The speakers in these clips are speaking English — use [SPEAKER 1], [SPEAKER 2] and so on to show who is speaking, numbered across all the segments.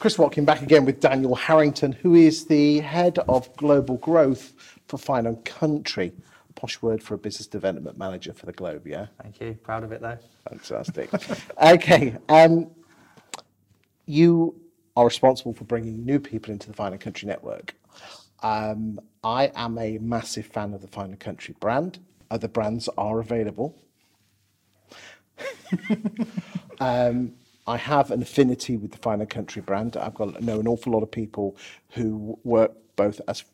[SPEAKER 1] Chris Watkin back again with Daniel Harrington, who is the head of global growth for Fine and Country. Posh word for a business development manager for the globe, yeah?
[SPEAKER 2] Thank you. Proud of it though.
[SPEAKER 1] Fantastic. okay. Um, you are responsible for bringing new people into the Fine and Country network. Um, I am a massive fan of the Fine and Country brand. Other brands are available. um, I have an affinity with the Fine and Country brand. I've got know an awful lot of people who work both as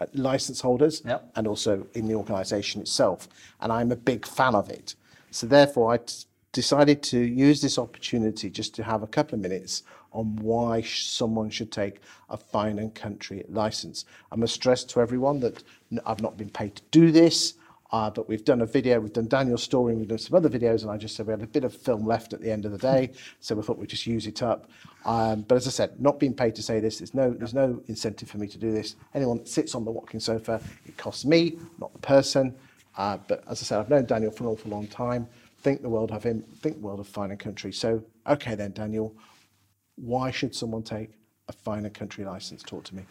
[SPEAKER 1] uh, license holders
[SPEAKER 2] Yep.
[SPEAKER 1] and also in the organisation itself, and I'm a big fan of it. So therefore, I t- decided to use this opportunity just to have a couple of minutes on why sh- someone should take a Fine and Country license. I must stress to everyone that I've not been paid to do this. Uh, but we've done a video, we've done Daniel's story, and we've done some other videos, and I just said we had a bit of film left at the end of the day, so we thought we'd just use it up. Um, but as I said, not being paid to say this, there's no, there's no incentive for me to do this. Anyone that sits on the Watkins sofa, it costs me, not the person. Uh, but as I said, I've known Daniel for an awful long time. Think the world of him, think the world of Fine and Country. So, okay then, Daniel, why should someone take a Fine and Country license? Talk to me.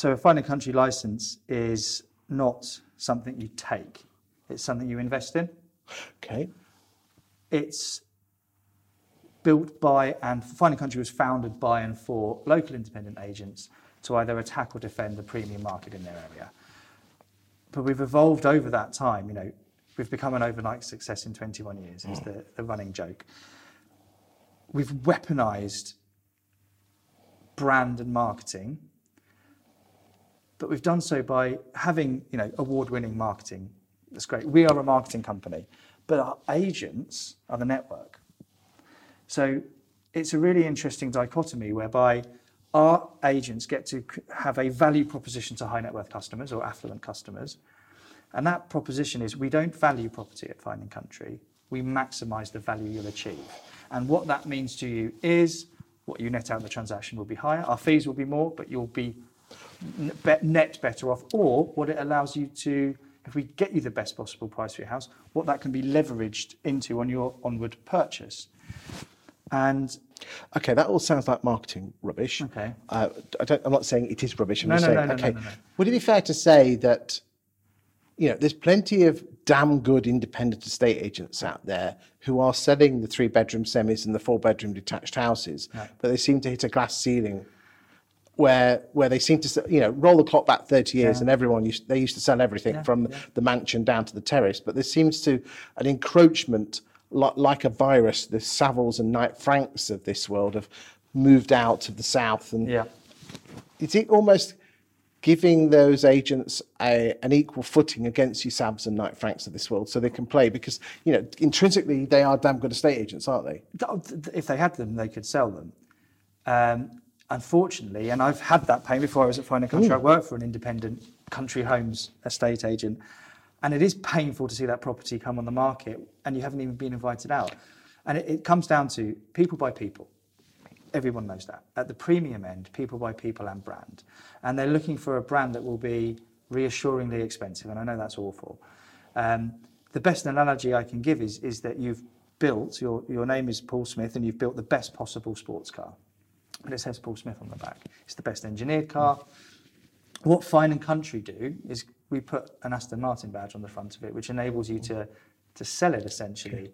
[SPEAKER 2] So a and country license is not something you take. It's something you invest in.
[SPEAKER 1] Okay.
[SPEAKER 2] It's built by and and Country was founded by and for local independent agents to either attack or defend the premium market in their area. But we've evolved over that time. You know, we've become an overnight success in 21 years. Is the, the running joke. We've weaponized brand and marketing, but we've done so by having you know award-winning marketing. That's great. We are a marketing company, but our agents are the network. So it's a really interesting dichotomy whereby our agents get to have a value proposition to high net worth customers or affluent customers. And that proposition is we don't value property at Fine and Country, we maximize the value you'll achieve. And what that means to you is what you net out in the transaction will be higher, our fees will be more, but you'll be- net better off. Or what it allows you to, if we get you the best possible price for your house, what that can be leveraged into on your onward purchase. And
[SPEAKER 1] Okay, that all sounds like marketing rubbish.
[SPEAKER 2] Okay.
[SPEAKER 1] Uh, I don't, I'm not saying it is rubbish. I'm
[SPEAKER 2] No,
[SPEAKER 1] just
[SPEAKER 2] no,
[SPEAKER 1] saying,
[SPEAKER 2] no, no,
[SPEAKER 1] okay. Would it be fair to say that, you know, there's plenty of damn good independent estate agents out there who are selling the three bedroom semis and the four bedroom detached houses, but they seem to hit a glass ceiling where where they seem to you know roll the clock back 30 years
[SPEAKER 2] Yeah.
[SPEAKER 1] and everyone used they used to sell everything
[SPEAKER 2] Yeah,
[SPEAKER 1] from
[SPEAKER 2] yeah.
[SPEAKER 1] the mansion down to the terrace but there seems to an encroachment like, like a virus the Savills and Knight Franks of this world have moved out of the south and
[SPEAKER 2] yeah.
[SPEAKER 1] is it almost giving those agents a, an equal footing against you Savs and Knight Franks of this world so they can play because you know intrinsically they are damn good estate agents aren't they
[SPEAKER 2] Th- th- if they had them, they could sell them. Um, unfortunately, and I've had that pain before I was at Fine Country. I worked for an independent country homes estate agent, and it is painful to see that property come on the market and you haven't even been invited out. And it, it comes down to people by people. Everyone knows that. At the premium end, people by people and brand. And they're looking for a brand that will be reassuringly expensive. And I know that's awful. Um, the best analogy I can give is, is that you've built, your, your name is Paul Smith, and you've built the best possible sports car. And it says Paul Smith on the back. It's the best engineered car. What Fine and Country do is we put an Aston Martin badge on the front of it, which enables you to, to sell it essentially.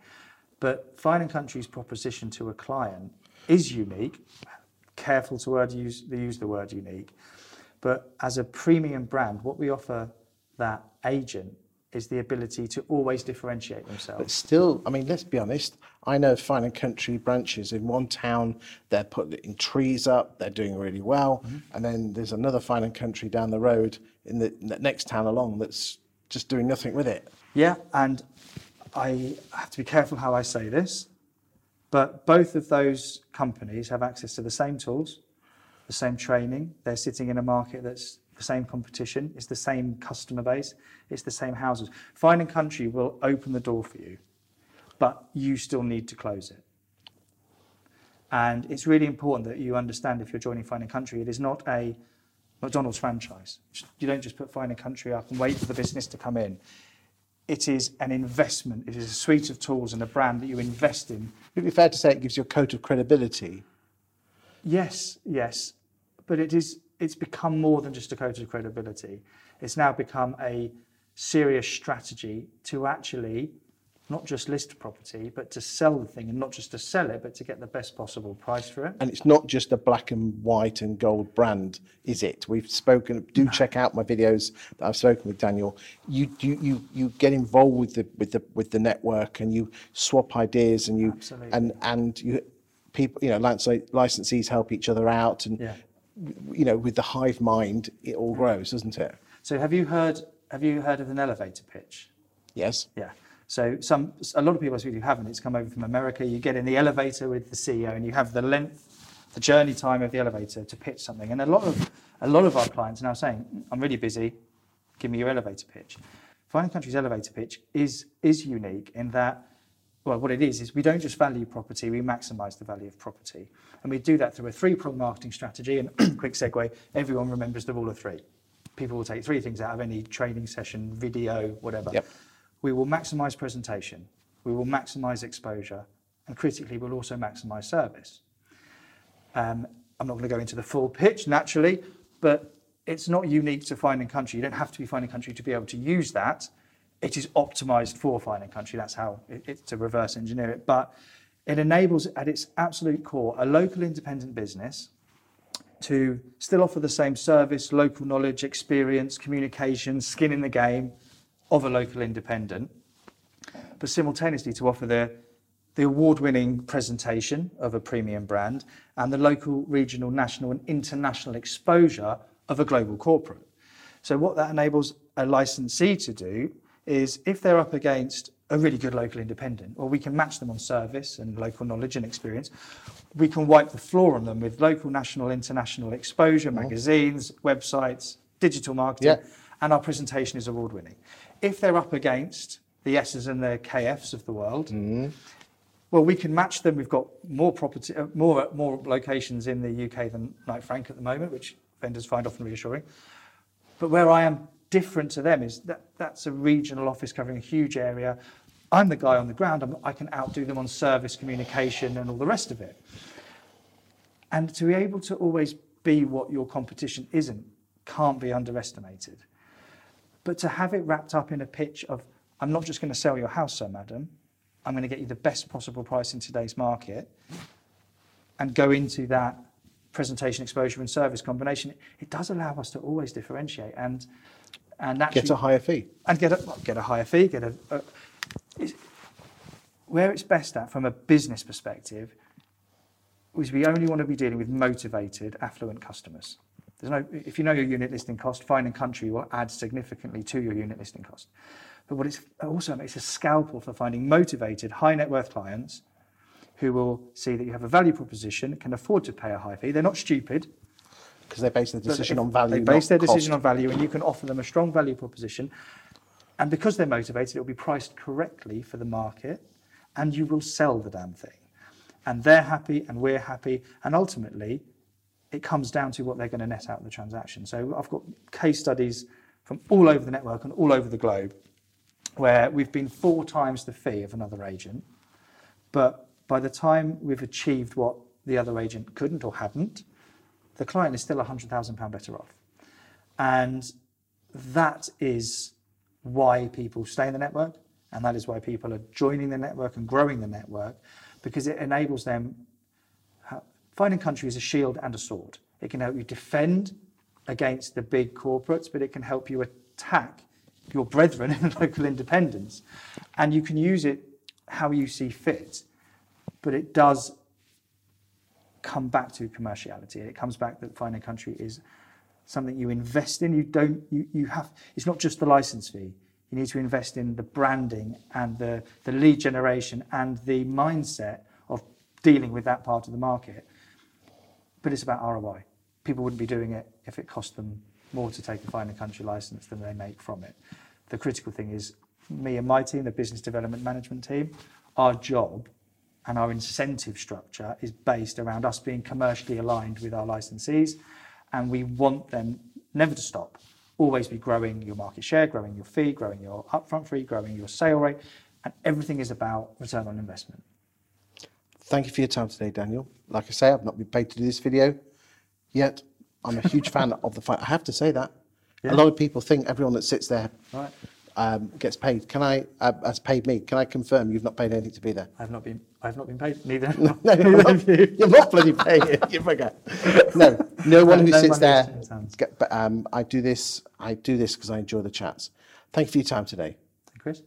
[SPEAKER 2] But Fine and Country's proposition to a client is unique. Careful to word use, to use the word unique. But as a premium brand, what we offer that agent is the ability to always differentiate
[SPEAKER 1] But
[SPEAKER 2] themselves.
[SPEAKER 1] still, I mean, let's be honest. I know Fine and Country branches in one town. They're putting trees up. They're doing really well. Mm-hmm. And then there's another Fine and Country down the road in the n- next town along that's just doing nothing with it.
[SPEAKER 2] Yeah, and I have to be careful how I say this, but both of those companies have access to the same tools, the same training. They're sitting in a market that's the same competition, it's the same customer base, it's the same houses. Fine and Country will open the door for you, but you still need to close it. And it's really important that you understand if you're joining Fine and Country, it is not a McDonald's franchise. You don't just put Fine and Country up and wait for the business to come in. It is an investment. It is a suite of tools and a brand that you invest in.
[SPEAKER 1] Would it be fair to say it gives you a coat of credibility?
[SPEAKER 2] Yes, yes, but it is. It's become more than just a coat of credibility. It's now become a serious strategy to actually not just list property, but to sell the thing and not just to sell it, but to get the best possible price for it.
[SPEAKER 1] And it's not just a black and white and gold brand, is it? We've spoken. Do check out my videos that I've spoken with Daniel. You you you, you get involved with the with the with the network and you swap ideas and you
[SPEAKER 2] Absolutely.
[SPEAKER 1] and and you people you know licensees help each other out and
[SPEAKER 2] Yeah.
[SPEAKER 1] You know with the hive mind it all mm. grows, doesn't it?
[SPEAKER 2] So have you heard have you heard of an elevator pitch?
[SPEAKER 1] Yes.
[SPEAKER 2] Yeah. So some a lot of people I speak to haven't. It's come over from America. You get in the elevator with the CEO and you have the length, the journey time of the elevator to pitch something. And a lot of a lot of our clients are now saying, I'm really busy, give me your elevator pitch. Fine and Country's elevator pitch is is unique in that well, what it is is we don't just value property, we maximise the value of property. And we do that through a three-pronged marketing strategy. And quick segue, everyone remembers the rule of three. People will take three things out of any training session, video, whatever.
[SPEAKER 1] Yep.
[SPEAKER 2] We will maximise presentation, we will maximise exposure, and critically, we'll also maximise service. Um, I'm not going to go into the full pitch naturally, but it's not unique to Fine and Country. You don't have to be Fine and Country to be able to use that. It is optimized for Fine and Country. That's how it, it's to reverse engineer it. But it enables, at its absolute core, a local independent business to still offer the same service, local knowledge, experience, communication, skin in the game of a local independent, but simultaneously to offer the, the award winning presentation of a premium brand and the local, regional, national, and international exposure of a global corporate. So, what that enables a licensee to do is if they're up against a really good local independent, or we can match them on service and local knowledge and experience, we can wipe the floor on them with local, national, international exposure, magazines, websites, digital marketing,
[SPEAKER 1] Yeah.
[SPEAKER 2] and our presentation is award winning. If they're up against the S's and the KFs of the world, well, we can match them. We've got more property, uh, more more locations in the UK than Knight Frank at the moment, which vendors find often reassuring. But where I am different to them is that that's a regional office covering a huge area. I'm the guy on the ground. I'm, I can outdo them on service, communication, and all the rest of it. And to be able to always be what your competition isn't can't be underestimated. But to have it wrapped up in a pitch of, I'm not just going to sell your house, sir, madam. I'm going to get you the best possible price in today's market and go into that presentation, exposure, and service combination, it does allow us to always differentiate and and actually
[SPEAKER 1] Get a higher fee.
[SPEAKER 2] and get a well, get a higher fee. Get a, a it's, where it's best at from a business perspective is we only want to be dealing with motivated, affluent customers. There's no, if you know your unit listing cost, Fine and Country will add significantly to your unit listing cost. But what it's also makes a scalpel for finding motivated, high net worth clients who will see that you have a value proposition, can afford to pay a high fee. They're not stupid.
[SPEAKER 1] Because they base the decision on value.
[SPEAKER 2] They base their decision
[SPEAKER 1] cost.
[SPEAKER 2] on value, and you can offer them a strong value proposition. And because they're motivated, it will be priced correctly for the market, and you will sell the damn thing. And they're happy, and we're happy, and ultimately, it comes down to what they're going to net out of the transaction. So I've got case studies from all over the network and all over the globe where we've been four times the fee of another agent, but by the time we've achieved what the other agent couldn't or hadn't, the client is still £100,000 better off. And that is why people stay in the network, and that is why people are joining the network and growing the network, because it enables them. Uh, finding country is a shield and a sword. It can help you defend against the big corporates, but it can help you attack your brethren in local independence. And you can use it how you see fit, but it does come back to commerciality. And it comes back that Fine and Country is something you invest in. You don't, you, you have, it's not just the license fee. You need to invest in the branding and the, the lead generation and the mindset of dealing with that part of the market. But it's about ROI. People wouldn't be doing it if it cost them more to take a Fine and Country license than they make from it. The critical thing is me and my team, the business development management team, our job and our incentive structure is based around us being commercially aligned with our licensees and we want them never to stop. Always be growing your market share, growing your fee, growing your upfront fee, growing your sale rate, and everything is about return on investment.
[SPEAKER 1] Thank you for your time today, Daniel. Like I say, I've not been paid to do this video yet. I'm a huge fan of the fight. I have to say that.
[SPEAKER 2] Yeah.
[SPEAKER 1] A lot of people think everyone that sits there
[SPEAKER 2] Right.
[SPEAKER 1] Um, gets paid. Can I, uh, has paid me? Can I confirm you've not paid anything to be there?
[SPEAKER 2] I've not been, I've not been paid neither.
[SPEAKER 1] No, you're not, you're not bloody paying. You forget. No, no one who
[SPEAKER 2] No
[SPEAKER 1] sits there. Get, but um, I do this. I do this because I enjoy the chats. Thank you for your time today.
[SPEAKER 2] Thank Chris?